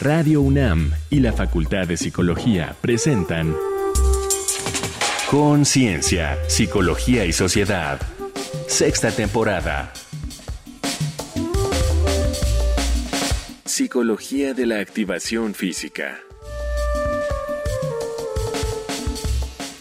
Radio UNAM y la Facultad de Psicología presentan Conciencia, Psicología y Sociedad. Sexta temporada. Psicología de la activación física.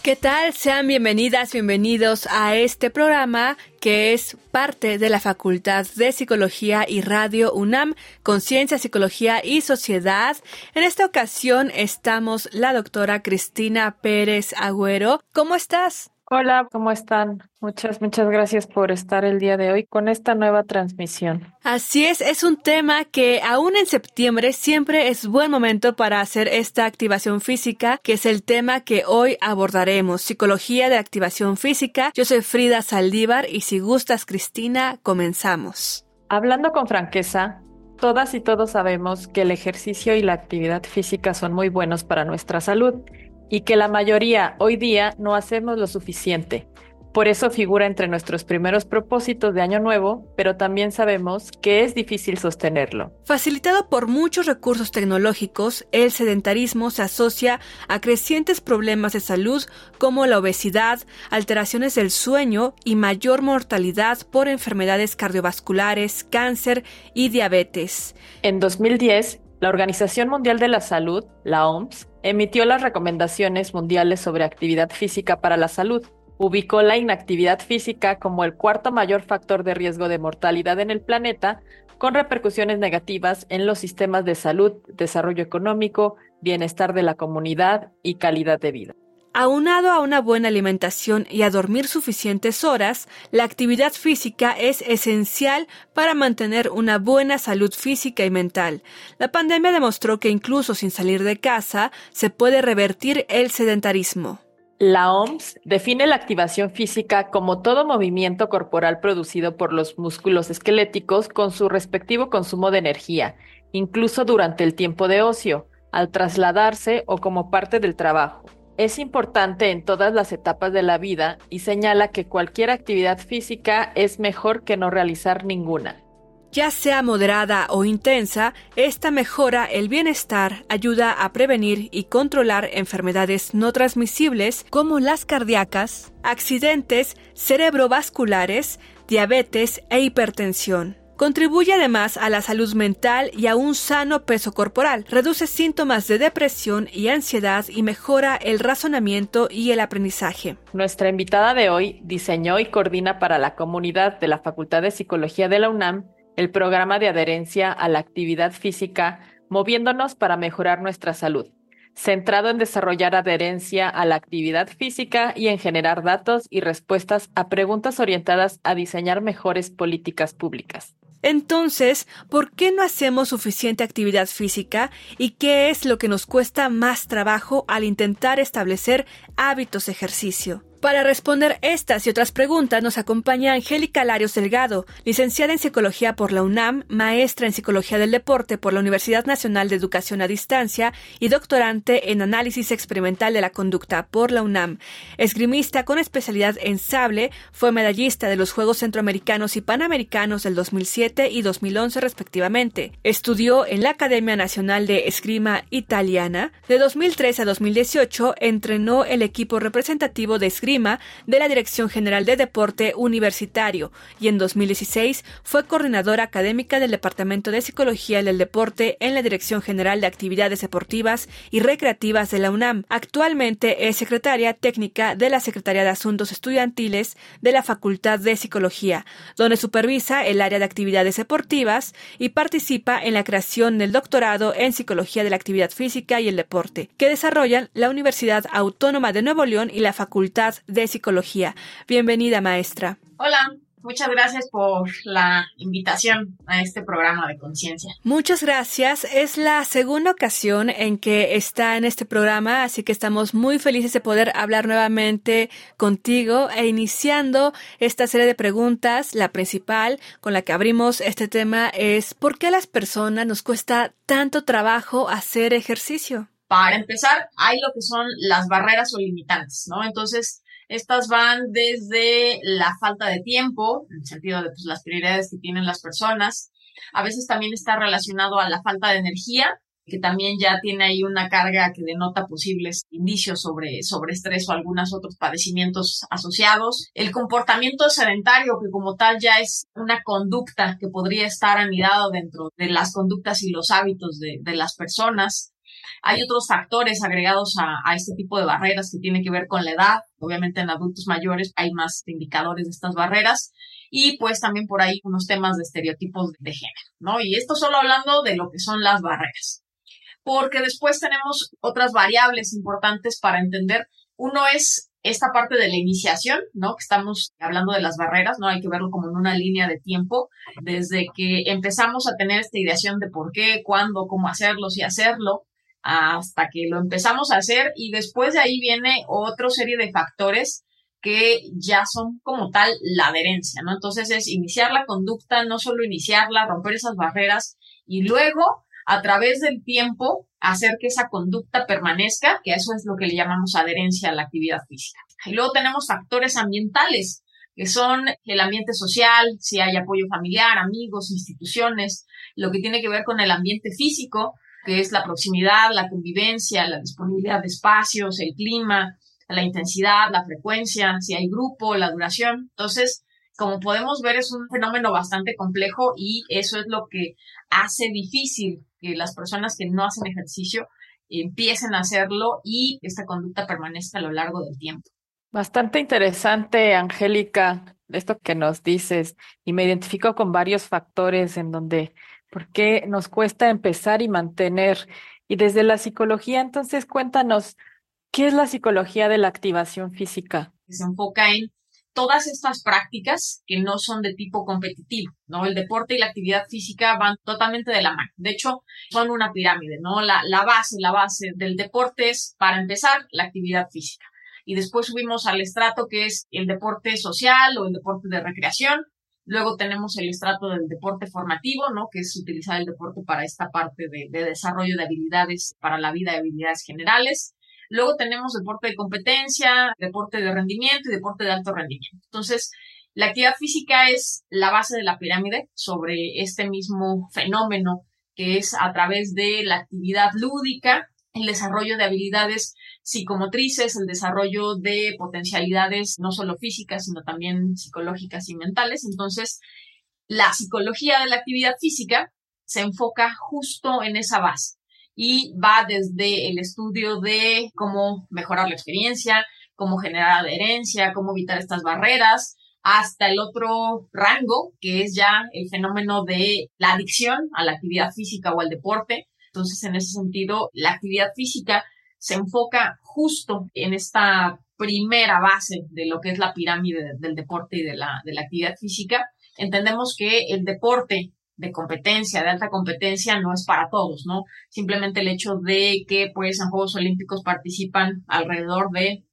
¿Qué tal? Sean bienvenidas, bienvenidos a este programa que es parte de la Facultad de Psicología y Radio UNAM, Conciencia, Psicología y Sociedad. En esta ocasión estamos la doctora Cristina Pérez Agüero. ¿Cómo estás? Hola, ¿cómo están? Muchas, muchas gracias por estar el día de hoy con esta nueva transmisión. Así es, es un tema que aún en septiembre siempre es buen momento para hacer esta activación física, que es el tema que hoy abordaremos, psicología de activación física. Yo soy Frida Saldívar y si gustas, Cristina, comenzamos. Hablando con franqueza, todas y todos sabemos que el ejercicio y la actividad física son muy buenos para nuestra salud y que la mayoría hoy día no hacemos lo suficiente. Por eso figura entre nuestros primeros propósitos de Año Nuevo, pero también sabemos que es difícil sostenerlo. Facilitado por muchos recursos tecnológicos, el sedentarismo se asocia a crecientes problemas de salud como la obesidad, alteraciones del sueño y mayor mortalidad por enfermedades cardiovasculares, cáncer y diabetes. En 2010, la Organización Mundial de la Salud, la OMS, emitió las recomendaciones mundiales sobre actividad física para la salud. Ubicó la inactividad física como el cuarto mayor factor de riesgo de mortalidad en el planeta, con repercusiones negativas en los sistemas de salud, desarrollo económico, bienestar de la comunidad y calidad de vida. Aunado a una buena alimentación y a dormir suficientes horas, la actividad física es esencial para mantener una buena salud física y mental. La pandemia demostró que incluso sin salir de casa se puede revertir el sedentarismo. La OMS define la activación física como todo movimiento corporal producido por los músculos esqueléticos con su respectivo consumo de energía, incluso durante el tiempo de ocio, al trasladarse o como parte del trabajo es importante en todas las etapas de la vida y señala que cualquier actividad física es mejor que no realizar ninguna. Ya sea moderada o intensa, esta mejora el bienestar, ayuda a prevenir y controlar enfermedades no transmisibles como las cardíacas, accidentes cerebrovasculares, diabetes e hipertensión. Contribuye además a la salud mental y a un sano peso corporal. Reduce síntomas de depresión y ansiedad y mejora el razonamiento y el aprendizaje. Nuestra invitada de hoy diseñó y coordina para la comunidad de la Facultad de Psicología de la UNAM el programa de adherencia a la actividad física Moviéndonos para mejorar nuestra salud centrado en desarrollar adherencia a la actividad física y en generar datos y respuestas a preguntas orientadas a diseñar mejores políticas públicas. Entonces, ¿por qué no hacemos suficiente actividad física y qué es lo que nos cuesta más trabajo al intentar establecer hábitos de ejercicio? Para responder estas y otras preguntas nos acompaña Angélica Larios Delgado, licenciada en Psicología por la UNAM, maestra en Psicología del Deporte por la Universidad Nacional de Educación a Distancia y doctorante en Análisis Experimental de la Conducta por la UNAM. Esgrimista con especialidad en sable, fue medallista de los Juegos Centroamericanos y Panamericanos del 2007 y 2011 respectivamente. Estudió en la Academia Nacional de Esgrima Italiana. De 2013 a 2018 entrenó el equipo representativo de esgrima de la Dirección General de Deporte Universitario y en 2016 fue coordinadora académica del Departamento de Psicología del Deporte en la Dirección General de Actividades Deportivas y Recreativas de la UNAM. Actualmente es secretaria técnica de la Secretaría de Asuntos Estudiantiles de la Facultad de Psicología, donde supervisa el área de actividades deportivas y participa en la creación del doctorado en Psicología de la Actividad Física y el Deporte, que desarrollan la Universidad Autónoma de Nuevo León y la Facultad de Psicología. Bienvenida, maestra. Hola. Muchas gracias por la invitación a este programa de conciencia. Muchas gracias. Es la segunda ocasión en que está en este programa, así que estamos muy felices de poder hablar nuevamente contigo e iniciando esta serie de preguntas. La principal con la que abrimos este tema es ¿por qué a las personas nos cuesta tanto trabajo hacer ejercicio? Para empezar, hay lo que son las barreras o limitantes, ¿no? Entonces, estas van desde la falta de tiempo, en el sentido de pues, las prioridades que tienen las personas. A veces también está relacionado a la falta de energía, que también ya tiene ahí una carga que denota posibles indicios sobre, sobre estrés o algunos otros padecimientos asociados. El comportamiento sedentario, que como tal ya es una conducta que podría estar anidado dentro de las conductas y los hábitos de, de las personas. Hay otros factores agregados a, este tipo de barreras que tienen que ver con la edad. Obviamente en adultos mayores hay más indicadores de estas barreras y pues también por ahí unos temas de estereotipos de género, ¿no? Y esto solo hablando de lo que son las barreras. Porque después tenemos otras variables importantes para entender. Uno es esta parte de la iniciación, ¿no? Que estamos hablando de las barreras, ¿no? Hay que verlo como en una línea de tiempo, desde que empezamos a tener esta ideación de por qué, cuándo, cómo hacerlo, si hacerlo, hasta que lo empezamos a hacer y después de ahí viene otra serie de factores que ya son como tal la adherencia, ¿no? Entonces es iniciar la conducta, no solo iniciarla, romper esas barreras y luego a través del tiempo hacer que esa conducta permanezca, que eso es lo que le llamamos adherencia a la actividad física. Y luego tenemos factores ambientales, que son el ambiente social, si hay apoyo familiar, amigos, instituciones, lo que tiene que ver con el ambiente físico, que es la proximidad, la convivencia, la disponibilidad de espacios, el clima, la intensidad, la frecuencia, si hay grupo, la duración. Entonces, como podemos ver, es un fenómeno bastante complejo y eso es lo que hace difícil que las personas que no hacen ejercicio empiecen a hacerlo y esta conducta permanezca a lo largo del tiempo. Bastante interesante, Angélica, esto que nos dices, y me identifico con varios factores en donde, ¿por qué nos cuesta empezar y mantener? Y desde la psicología, entonces cuéntanos, ¿Qué es la psicología de la activación física? Se enfoca en todas estas prácticas que no son de tipo competitivo, ¿no? El deporte y la actividad física van totalmente de la mano. De hecho, son una pirámide, ¿no? La, la base, la base del deporte es, para empezar, la actividad física. Y después subimos al estrato que es el deporte social o el deporte de recreación. Luego tenemos el estrato del deporte formativo, ¿no? Que es utilizar el deporte para esta parte de, de desarrollo de habilidades para la vida y habilidades generales. Luego tenemos deporte de competencia, deporte de rendimiento y deporte de alto rendimiento. Entonces, la actividad física es la base de la pirámide sobre este mismo fenómeno que es a través de la actividad lúdica, el desarrollo de habilidades psicomotrices, el desarrollo de potencialidades no solo físicas, sino también psicológicas y mentales. Entonces, la psicología de la actividad física se enfoca justo en esa base y va desde el estudio de cómo mejorar la experiencia, cómo generar adherencia, cómo evitar estas barreras, hasta el otro rango, que es ya el fenómeno de la adicción a la actividad física o al deporte. Entonces, en ese sentido, la actividad física se enfoca justo en esta primera base de lo que es la pirámide del deporte y de la, de la actividad física. Entendemos que el deporte de competencia, de alta competencia, no es para todos, ¿no? Simplemente el hecho de que, pues, en Juegos Olímpicos participan alrededor de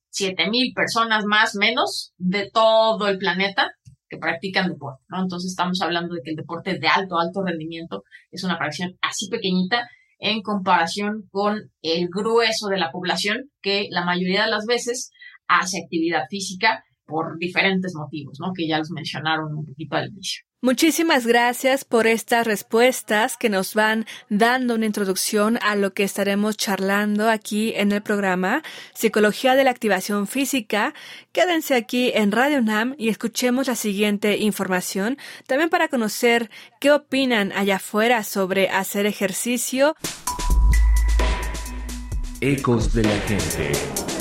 mil personas más menos de todo el planeta que practican deporte, ¿no? Entonces estamos hablando de que el deporte de alto, alto rendimiento es una fracción así pequeñita en comparación con el grueso de la población que la mayoría de las veces hace actividad física por diferentes motivos, ¿no? Que ya los mencionaron un poquito al inicio. Muchísimas gracias por estas respuestas que nos van dando una introducción a lo que estaremos charlando aquí en el programa Psicología de la Activación Física. Quédense aquí en Radio UNAM y escuchemos la siguiente información, también para conocer qué opinan allá afuera sobre hacer ejercicio. Ecos de la gente.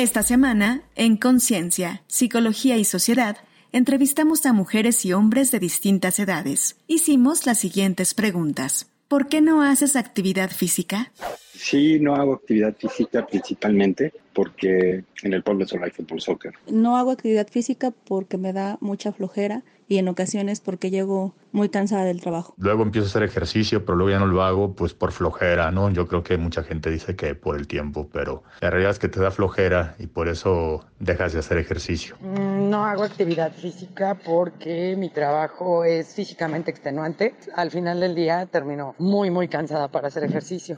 Esta semana, en Conciencia, Psicología y Sociedad, entrevistamos a mujeres y hombres de distintas edades. Hicimos las siguientes preguntas. ¿Por qué no haces actividad física? Sí, no hago actividad física principalmente porque en el pueblo solo hay fútbol soccer. No hago actividad física porque me da mucha flojera y en ocasiones porque llego muy cansada del trabajo. Luego empiezo a hacer ejercicio, pero luego ya no lo hago pues por flojera, ¿no? Yo creo que mucha gente dice que por el tiempo, pero la realidad es que te da flojera y por eso dejas de hacer ejercicio. Mm, no hago actividad física porque mi trabajo es físicamente extenuante. Al final del día termino muy, muy cansada para hacer ejercicio.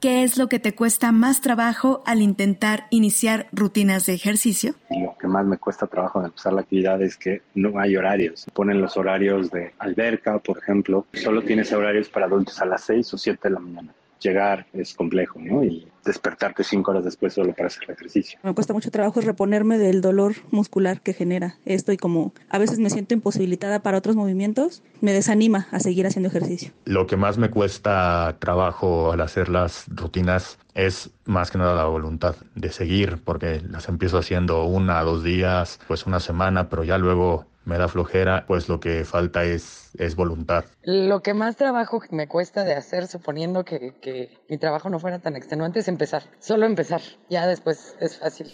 ¿Qué es lo que te cuesta más trabajo al intentar iniciar rutinas de ejercicio? Lo que más me cuesta trabajo de empezar la actividad es que no hay horarios. Ponen los horarios de alberca, por ejemplo. Solo tienes horarios para adultos a las 6 o 7 de la mañana llegar es complejo, ¿no? Y despertarte cinco horas después solo para hacer el ejercicio. Me cuesta mucho trabajo reponerme del dolor muscular que genera esto y como a veces me siento imposibilitada para otros movimientos, me desanima a seguir haciendo ejercicio. Lo que más me cuesta trabajo al hacer las rutinas es más que nada la voluntad de seguir, porque las empiezo haciendo una, dos días, pues una semana, pero ya luego me da flojera, pues lo que falta es, es voluntad. Lo que más trabajo me cuesta de hacer, suponiendo que, que mi trabajo no fuera tan extenuante, es empezar. Solo empezar. Ya después es fácil.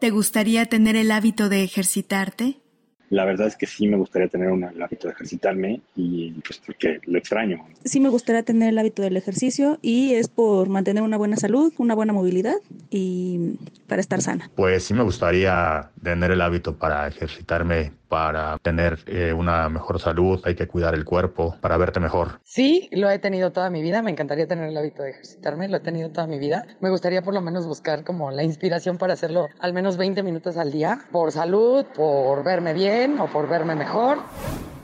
¿Te gustaría tener el hábito de ejercitarte? La verdad es que sí me gustaría tener un, el hábito de ejercitarme y pues porque lo extraño. Sí me gustaría tener el hábito del ejercicio y es por mantener una buena salud, una buena movilidad y para estar sana. Pues sí me gustaría tener el hábito para ejercitarme para tener eh, una mejor salud, hay que cuidar el cuerpo para verte mejor. Sí, lo he tenido toda mi vida, me encantaría tener el hábito de ejercitarme, lo he tenido toda mi vida. Me gustaría por lo menos buscar como la inspiración para hacerlo al menos 20 minutos al día, por salud, por verme bien o por verme mejor.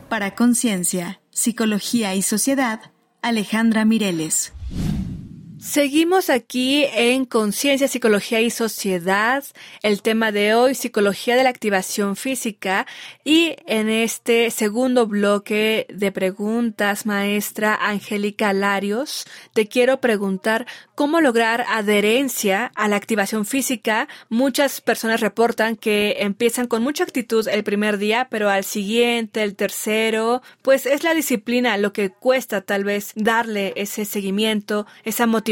Para Conciencia, Psicología y Sociedad, Alejandra Mireles. Seguimos aquí en Conciencia, Psicología y Sociedad, el tema de hoy, Psicología de la Activación Física, y en este segundo bloque de preguntas, maestra Angélica Larios, te quiero preguntar cómo lograr adherencia a la activación física. Muchas personas reportan que empiezan con mucha actitud el primer día, pero al siguiente, el tercero, pues es la disciplina lo que cuesta tal vez darle ese seguimiento, esa motivación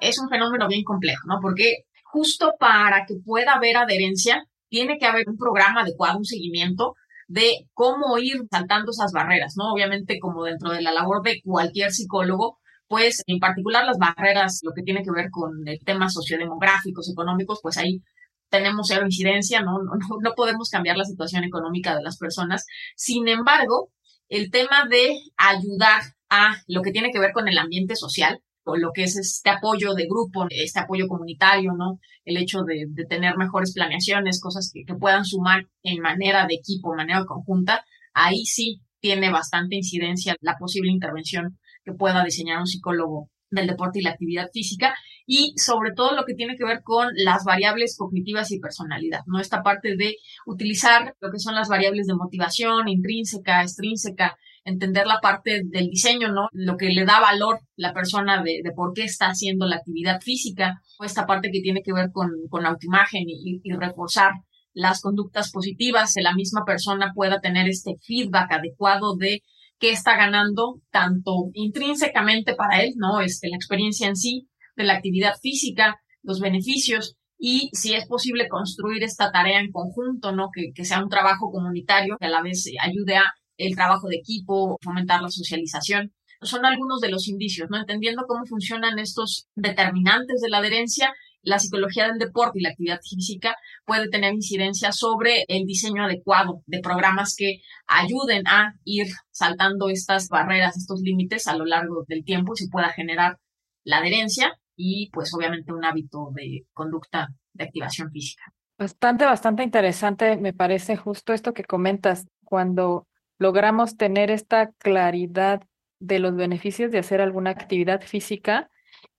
es un fenómeno bien complejo, ¿no? Porque justo para que pueda haber adherencia, tiene que haber un programa adecuado, un seguimiento de cómo ir saltando esas barreras, ¿no? Obviamente, como dentro de la labor de cualquier psicólogo, pues en particular las barreras, lo que tiene que ver con temas sociodemográficos, económicos, pues ahí tenemos cero incidencia, ¿no? No, no, no podemos cambiar la situación económica de las personas. Sin embargo, el tema de ayudar a lo que tiene que ver con el ambiente social, lo que es este apoyo de grupo, este apoyo comunitario, ¿no? El hecho de, tener mejores planeaciones, cosas que, que, puedan sumar en manera de equipo, manera conjunta, ahí sí tiene bastante incidencia la posible intervención que pueda diseñar un psicólogo del deporte y la actividad física y sobre todo lo que tiene que ver con las variables cognitivas y personalidad, ¿no? Esta parte de utilizar lo que son las variables de motivación intrínseca, extrínseca, entender la parte del diseño, ¿no? Lo que le da valor la persona de, por qué está haciendo la actividad física, o esta parte que tiene que ver con, con autoimagen y, y reforzar las conductas positivas, que la misma persona pueda tener este feedback adecuado de qué está ganando, tanto intrínsecamente para él, ¿no? Este, la experiencia en sí, de la actividad física, los beneficios, y si es posible construir esta tarea en conjunto, ¿no? Que, que sea un trabajo comunitario que a la vez ayude a el trabajo de equipo, fomentar la socialización. Son algunos de los indicios, ¿no? Entendiendo cómo funcionan estos determinantes de la adherencia, la psicología del deporte y la actividad física puede tener incidencia sobre el diseño adecuado de programas que ayuden a ir saltando estas barreras, estos límites a lo largo del tiempo y se pueda generar la adherencia y pues obviamente un hábito de conducta de activación física. Bastante, bastante interesante me parece justo esto que comentas, cuando logramos tener esta claridad de los beneficios de hacer alguna actividad física,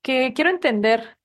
que quiero entender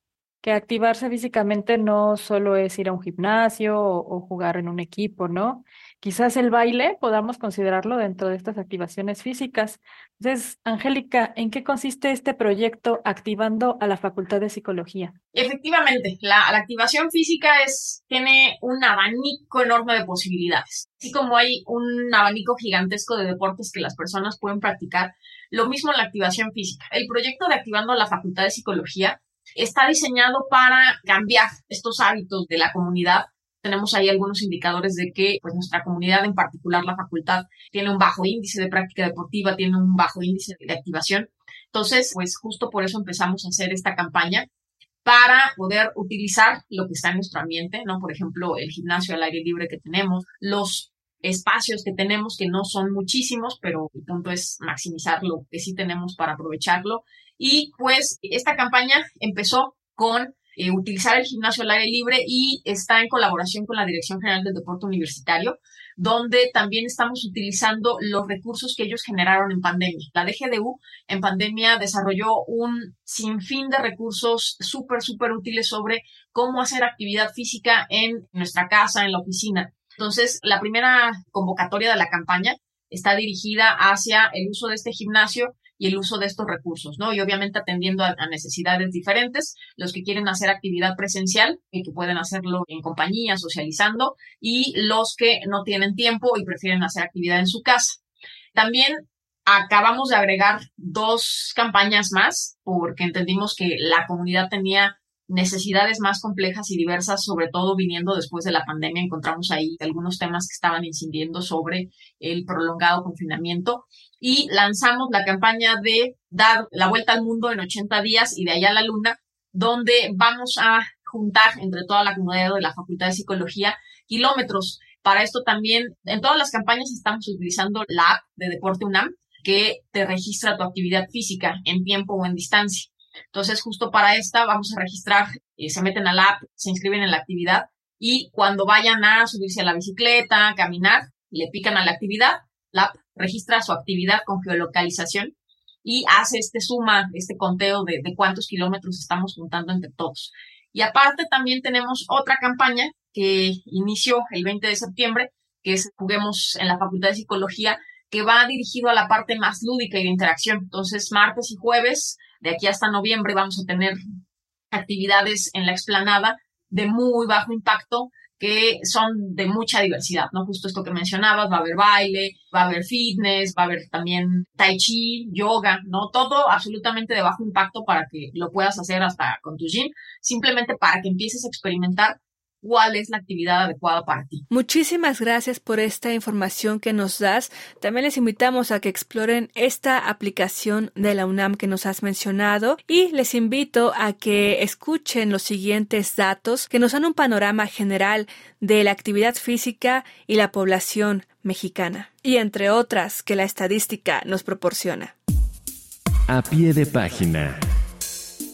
que activarse físicamente no solo es ir a un gimnasio o, jugar en un equipo, ¿no? Quizás el baile podamos considerarlo dentro de estas activaciones físicas. Entonces, Angélica, ¿en qué consiste este proyecto activando a la Facultad de Psicología? Efectivamente, la, activación física es, tiene un abanico enorme de posibilidades. Así como hay un abanico gigantesco de deportes que las personas pueden practicar, lo mismo en la activación física. El proyecto de Activando a la Facultad de Psicología está diseñado para cambiar estos hábitos de la comunidad. Tenemos ahí algunos indicadores de que pues, nuestra comunidad, en particular la facultad, tiene un bajo índice de práctica deportiva, tiene un bajo índice de activación. Entonces, pues justo por eso empezamos a hacer esta campaña para poder utilizar lo que está en nuestro ambiente, ¿no? Por ejemplo, el gimnasio al aire libre que tenemos, los espacios que tenemos, que no son muchísimos, pero el punto es maximizar lo que sí tenemos para aprovecharlo Y pues esta campaña empezó con eh, utilizar el gimnasio al aire libre y está en colaboración con la Dirección General del Deporte Universitario, donde también estamos utilizando los recursos que ellos generaron en pandemia. La DGDU en pandemia desarrolló un sinfín de recursos súper, súper útiles sobre cómo hacer actividad física en nuestra casa, en la oficina. Entonces, la primera convocatoria de la campaña está dirigida hacia el uso de este gimnasio y el uso de estos recursos, ¿no? Y obviamente atendiendo a, necesidades diferentes, los que quieren hacer actividad presencial y que pueden hacerlo en compañía, socializando, y los que no tienen tiempo y prefieren hacer actividad en su casa. También acabamos de agregar dos campañas más porque entendimos que la comunidad tenía necesidades más complejas y diversas, sobre todo viniendo después de la pandemia. Encontramos ahí algunos temas que estaban incidiendo sobre el prolongado confinamiento y lanzamos la campaña de dar la vuelta al mundo en 80 días y de allá a la luna, donde vamos a juntar entre toda la comunidad de la Facultad de Psicología kilómetros. Para esto también, en todas las campañas estamos utilizando la app de Deporte UNAM, que te registra tu actividad física en tiempo o en distancia. Entonces, justo para esta vamos a registrar, eh, se meten a la app, se inscriben en la actividad y cuando vayan a subirse a la bicicleta, caminar, le pican a la actividad, la app registra su actividad con geolocalización y hace este suma, este conteo de, de cuántos kilómetros estamos juntando entre todos. Y aparte también tenemos otra campaña que inició el 20 de septiembre, que es Juguemos en la Facultad de Psicología, que va dirigido a la parte más lúdica y de interacción. Entonces, martes y jueves de aquí hasta noviembre vamos a tener actividades en la explanada de muy bajo impacto que son de mucha diversidad, ¿no? Justo esto que mencionabas, va a haber baile, va a haber fitness, va a haber también tai chi, yoga, ¿no? Todo absolutamente de bajo impacto para que lo puedas hacer hasta con tu gym, simplemente para que empieces a experimentar cuál es la actividad adecuada para ti. Muchísimas gracias por esta información que nos das. También les invitamos a que exploren esta aplicación de la UNAM que nos has mencionado y les invito a que escuchen los siguientes datos que nos dan un panorama general de la actividad física y la población mexicana, y entre otras que la estadística nos proporciona. A pie de página.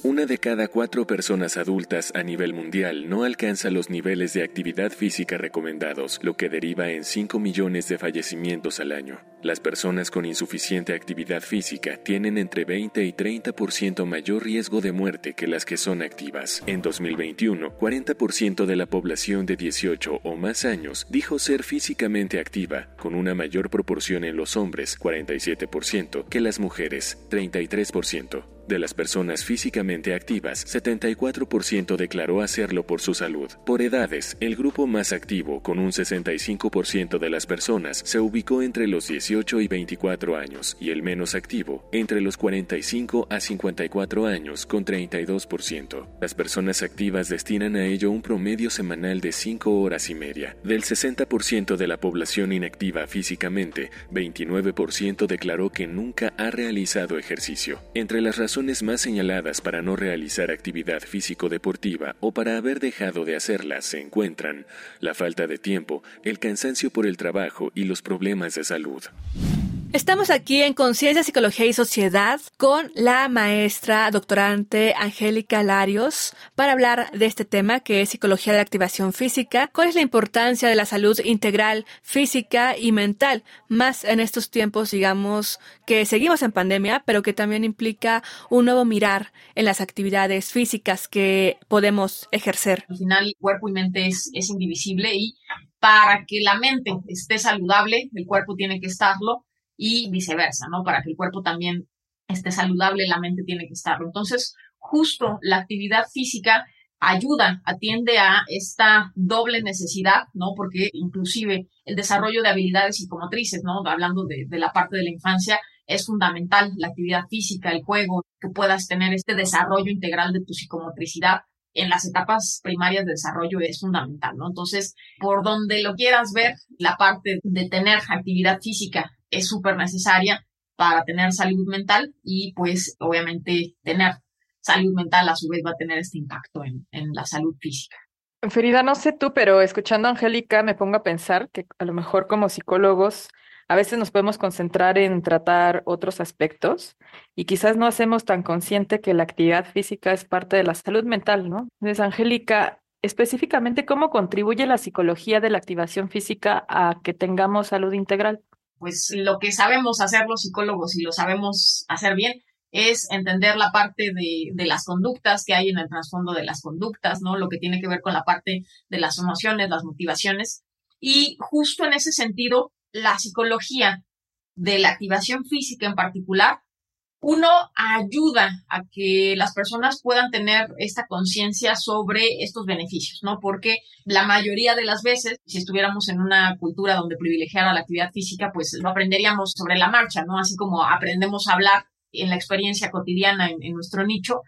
Una de cada cuatro personas adultas a nivel mundial no alcanza los niveles de actividad física recomendados, lo que deriva en 5 millones de fallecimientos al año. Las personas con insuficiente actividad física tienen entre 20 y 30% mayor riesgo de muerte que las que son activas. En 2021, 40% de la población de 18 o más años dijo ser físicamente activa, con una mayor proporción en los hombres, 47%, que las mujeres, 33%. De las personas físicamente activas, 74% declaró hacerlo por su salud. Por edades, el grupo más activo, con un 65% de las personas, se ubicó entre los 18 y 24 años, y el menos activo, entre los 45 a 54 años, con 32%. Las personas activas destinan a ello un promedio semanal de 5 horas y media. Del 60% de la población inactiva físicamente, 29% declaró que nunca ha realizado ejercicio. Entre las razones más señaladas para no realizar actividad físico-deportiva o para haber dejado de hacerla se encuentran la falta de tiempo, el cansancio por el trabajo y los problemas de salud. Estamos aquí en Conciencia, Psicología y Sociedad con la maestra doctorante Angélica Larios para hablar de este tema que es psicología de la activación física. ¿Cuál es la importancia de la salud integral física y mental? Más en estos tiempos, digamos, que seguimos en pandemia, pero que también implica un nuevo mirar en las actividades físicas que podemos ejercer. Al final, cuerpo y mente es, es indivisible y para que la mente esté saludable, el cuerpo tiene que estarlo y viceversa, ¿no? Para que el cuerpo también esté saludable, la mente tiene que estarlo. Entonces, justo la actividad física ayuda, atiende a esta doble necesidad, ¿no? Porque inclusive el desarrollo de habilidades psicomotrices, ¿no? Hablando de, de, la parte de la infancia, es fundamental la actividad física, el juego, que puedas tener este desarrollo integral de tu psicomotricidad en las etapas primarias de desarrollo es fundamental, ¿no? Entonces, por donde lo quieras ver, la parte de tener actividad física es súper necesaria para tener salud mental y pues obviamente tener salud mental a su vez va a tener este impacto en, en la salud física. Ferida, no sé tú, pero escuchando a Angélica me pongo a pensar que a lo mejor como psicólogos a veces nos podemos concentrar en tratar otros aspectos y quizás no hacemos tan consciente que la actividad física es parte de la salud mental, ¿no? Entonces, Angélica, específicamente, ¿cómo contribuye la psicología de la activación física a que tengamos salud integral? Pues lo que sabemos hacer los psicólogos y lo sabemos hacer bien es entender la parte de, de, las conductas que hay en el trasfondo de las conductas, ¿no? Lo que tiene que ver con la parte de las emociones, las motivaciones. Y justo en ese sentido, la psicología de la activación física en particular, uno ayuda a que las personas puedan tener esta conciencia sobre estos beneficios, ¿no? Porque la mayoría de las veces, si estuviéramos en una cultura donde privilegiara la actividad física, pues lo aprenderíamos sobre la marcha, ¿no? Así como aprendemos a hablar en la experiencia cotidiana en, nuestro nicho,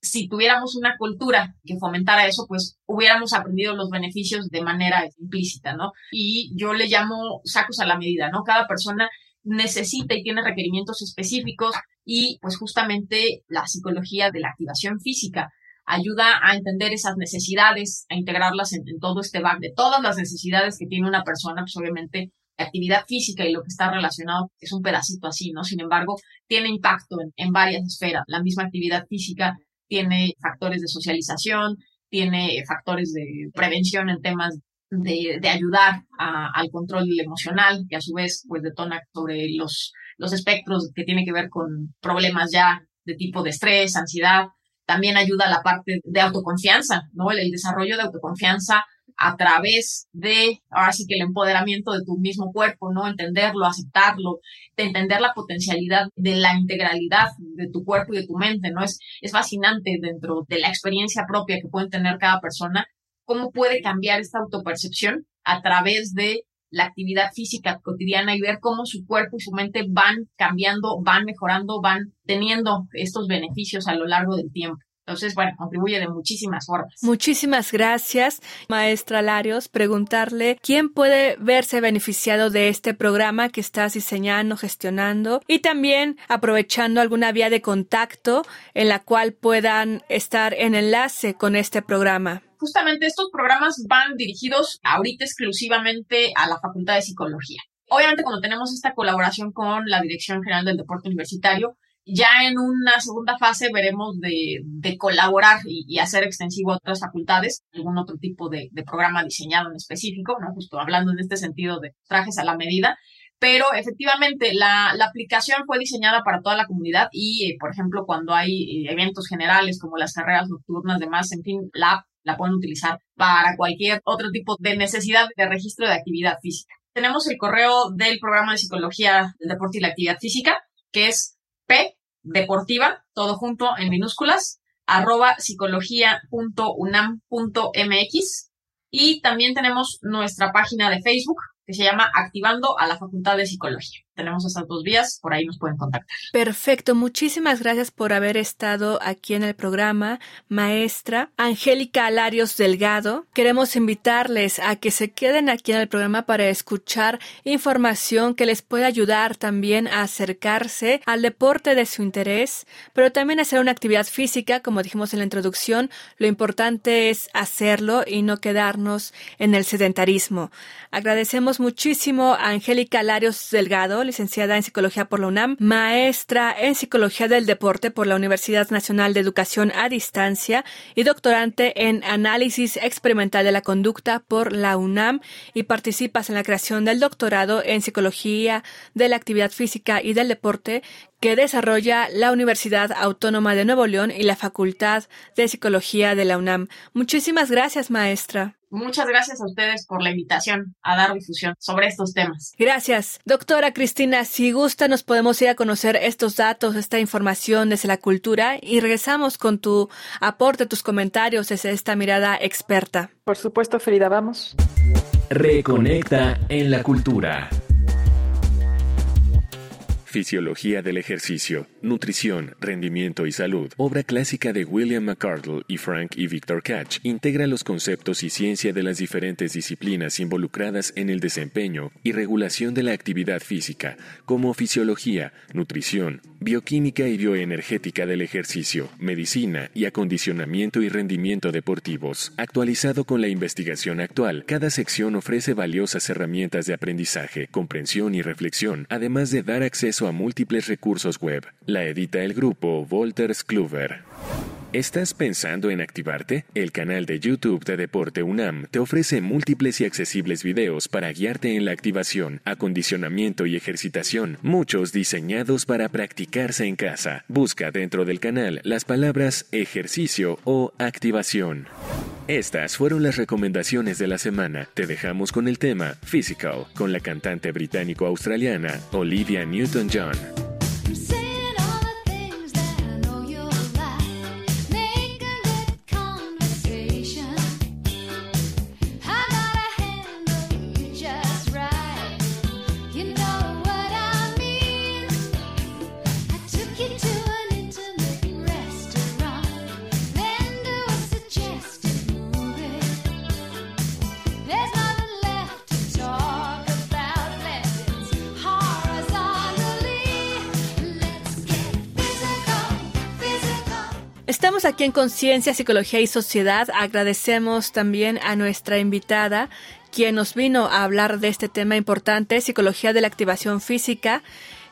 si tuviéramos una cultura que fomentara eso, pues hubiéramos aprendido los beneficios de manera implícita, ¿no? Y yo le llamo sacos a la medida, ¿no? Cada persona necesita y tiene requerimientos específicos y pues justamente la psicología de la activación física ayuda a entender esas necesidades, a integrarlas en, todo este back de todas las necesidades que tiene una persona, pues obviamente actividad física y lo que está relacionado es un pedacito así, ¿no? Sin embargo, tiene impacto en varias esferas. La misma actividad física tiene factores de socialización, tiene factores de prevención en temas de, de ayudar al control emocional, que a su vez pues detona sobre los, los espectros que tiene que ver con problemas ya de tipo de estrés, ansiedad. También ayuda a la parte de autoconfianza, ¿no? el desarrollo de autoconfianza a través de, ahora sí que el empoderamiento de tu mismo cuerpo, ¿no? Entenderlo, aceptarlo, de entender la potencialidad de la integralidad de tu cuerpo y de tu mente, ¿no? Es, es fascinante dentro de la experiencia propia que puede tener cada persona, cómo puede cambiar esta autopercepción a través de la actividad física cotidiana y ver cómo su cuerpo y su mente van cambiando, van mejorando, van teniendo estos beneficios a lo largo del tiempo. Entonces, bueno, contribuye de muchísimas formas. Muchísimas gracias, maestra Larios. Preguntarle quién puede verse beneficiado de este programa que estás diseñando, gestionando y también aprovechando alguna vía de contacto en la cual puedan estar en enlace con este programa justamente estos programas van dirigidos ahorita exclusivamente a la Facultad de Psicología. Obviamente, cuando tenemos esta colaboración con la Dirección General del Deporte Universitario, ya en una segunda fase veremos de, de colaborar y, hacer extensivo a otras facultades, algún otro tipo de, programa diseñado en específico, ¿no? Justo hablando en este sentido de trajes a la medida. Pero efectivamente, la, la aplicación fue diseñada para toda la comunidad y, eh, por ejemplo, cuando hay eh, eventos generales como las carreras nocturnas, demás, en fin, la app la pueden utilizar para cualquier otro tipo de necesidad de registro de actividad física. Tenemos el correo del programa de psicología del deporte y la actividad física, que es P deportiva, todo junto en minúsculas, arroba psicología.unam.mx. Y también tenemos nuestra página de Facebook, que se llama Activando a la Facultad de Psicología. Tenemos estas dos vías, por ahí nos pueden contactar. Perfecto, muchísimas gracias por haber estado aquí en el programa, maestra Angélica Alarios Delgado. Queremos invitarles a que se queden aquí en el programa para escuchar información que les pueda ayudar también a acercarse al deporte de su interés, pero también hacer una actividad física, como dijimos en la introducción, lo importante es hacerlo y no quedarnos en el sedentarismo. Agradecemos muchísimo a Angélica Larios Delgado, licenciada en Psicología por la UNAM, maestra en Psicología del Deporte por la Universidad Nacional de Educación a Distancia y doctorante en Análisis Experimental de la Conducta por la UNAM y participas en la creación del doctorado en Psicología de la Actividad Física y del Deporte que desarrolla la Universidad Autónoma de Nuevo León y la Facultad de Psicología de la UNAM. Muchísimas gracias, maestra. Muchas gracias a ustedes por la invitación a dar difusión sobre estos temas. Gracias. Doctora Cristina, si gusta, nos podemos ir a conocer estos datos, esta información desde la cultura y regresamos con tu aporte, tus comentarios desde esta mirada experta. Por supuesto, Frida, vamos. Reconecta en la cultura. Fisiología del ejercicio. Nutrición, Rendimiento y Salud, obra clásica de William McCardle y Frank y Victor Catch, integra los conceptos y ciencia de las diferentes disciplinas involucradas en el desempeño y regulación de la actividad física, como fisiología, nutrición, bioquímica y bioenergética del ejercicio, medicina y acondicionamiento y rendimiento deportivos. Actualizado con la investigación actual, cada sección ofrece valiosas herramientas de aprendizaje, comprensión y reflexión, además de dar acceso a múltiples recursos web. La edita el grupo Volters Kluwer. ¿Estás pensando en activarte? El canal de YouTube de Deporte UNAM te ofrece múltiples y accesibles videos para guiarte en la activación, acondicionamiento y ejercitación, muchos diseñados para practicarse en casa. Busca dentro del canal las palabras ejercicio o activación. Estas fueron las recomendaciones de la semana. Te dejamos con el tema Physical, con la cantante británico-australiana Olivia Newton-John. Aquí en Conciencia, Psicología y Sociedad. Agradecemos también a nuestra invitada, quien nos vino a hablar de este tema importante, psicología de la activación física.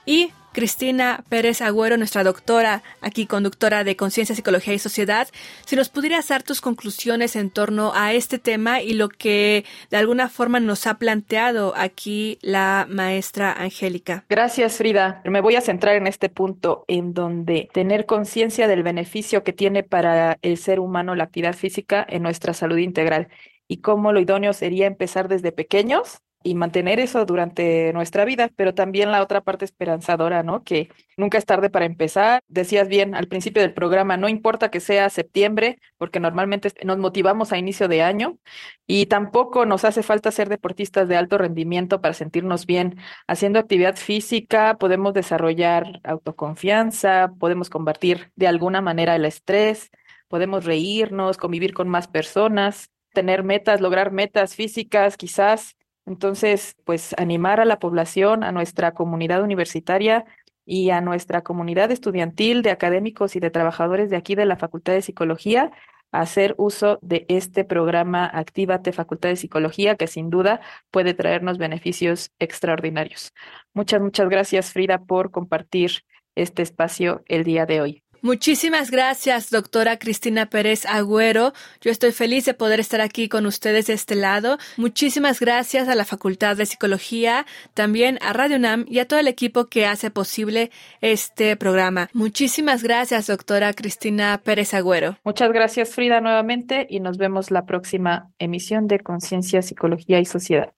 Y Cristina Pérez Agüero, nuestra doctora, aquí conductora de Conciencia, Psicología y Sociedad, si nos pudieras dar tus conclusiones en torno a este tema y lo que de alguna forma nos ha planteado aquí la maestra Angélica. Gracias, Frida. Me voy a centrar en este punto en donde tener conciencia del beneficio que tiene para el ser humano la actividad física en nuestra salud integral y cómo lo idóneo sería empezar desde pequeños y mantener eso durante nuestra vida, pero también la otra parte esperanzadora, ¿no? Que nunca es tarde para empezar. Decías bien al principio del programa, no importa que sea septiembre, porque normalmente nos motivamos a inicio de año y tampoco nos hace falta ser deportistas de alto rendimiento para sentirnos bien. Haciendo actividad física podemos desarrollar autoconfianza, podemos combatir de alguna manera el estrés, podemos reírnos, convivir con más personas, tener metas, lograr metas físicas quizás entonces, pues animar a la población, a nuestra comunidad universitaria y a nuestra comunidad estudiantil de académicos y de trabajadores de aquí de la Facultad de Psicología a hacer uso de este programa Actívate Facultad de Psicología, que sin duda puede traernos beneficios extraordinarios. Muchas, muchas gracias, Frida, por compartir este espacio el día de hoy. Muchísimas gracias, doctora Cristina Pérez Agüero. Yo estoy feliz de poder estar aquí con ustedes de este lado. Muchísimas gracias a la Facultad de Psicología, también a Radio UNAM y a todo el equipo que hace posible este programa. Muchísimas gracias, doctora Cristina Pérez Agüero. Muchas gracias, Frida, nuevamente y nos vemos la próxima emisión de Conciencia, Psicología y Sociedad.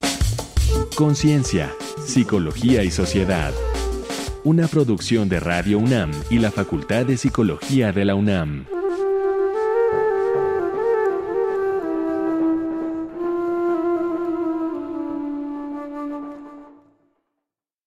Conciencia, Psicología y Sociedad una producción de Radio UNAM y la Facultad de Psicología de la UNAM.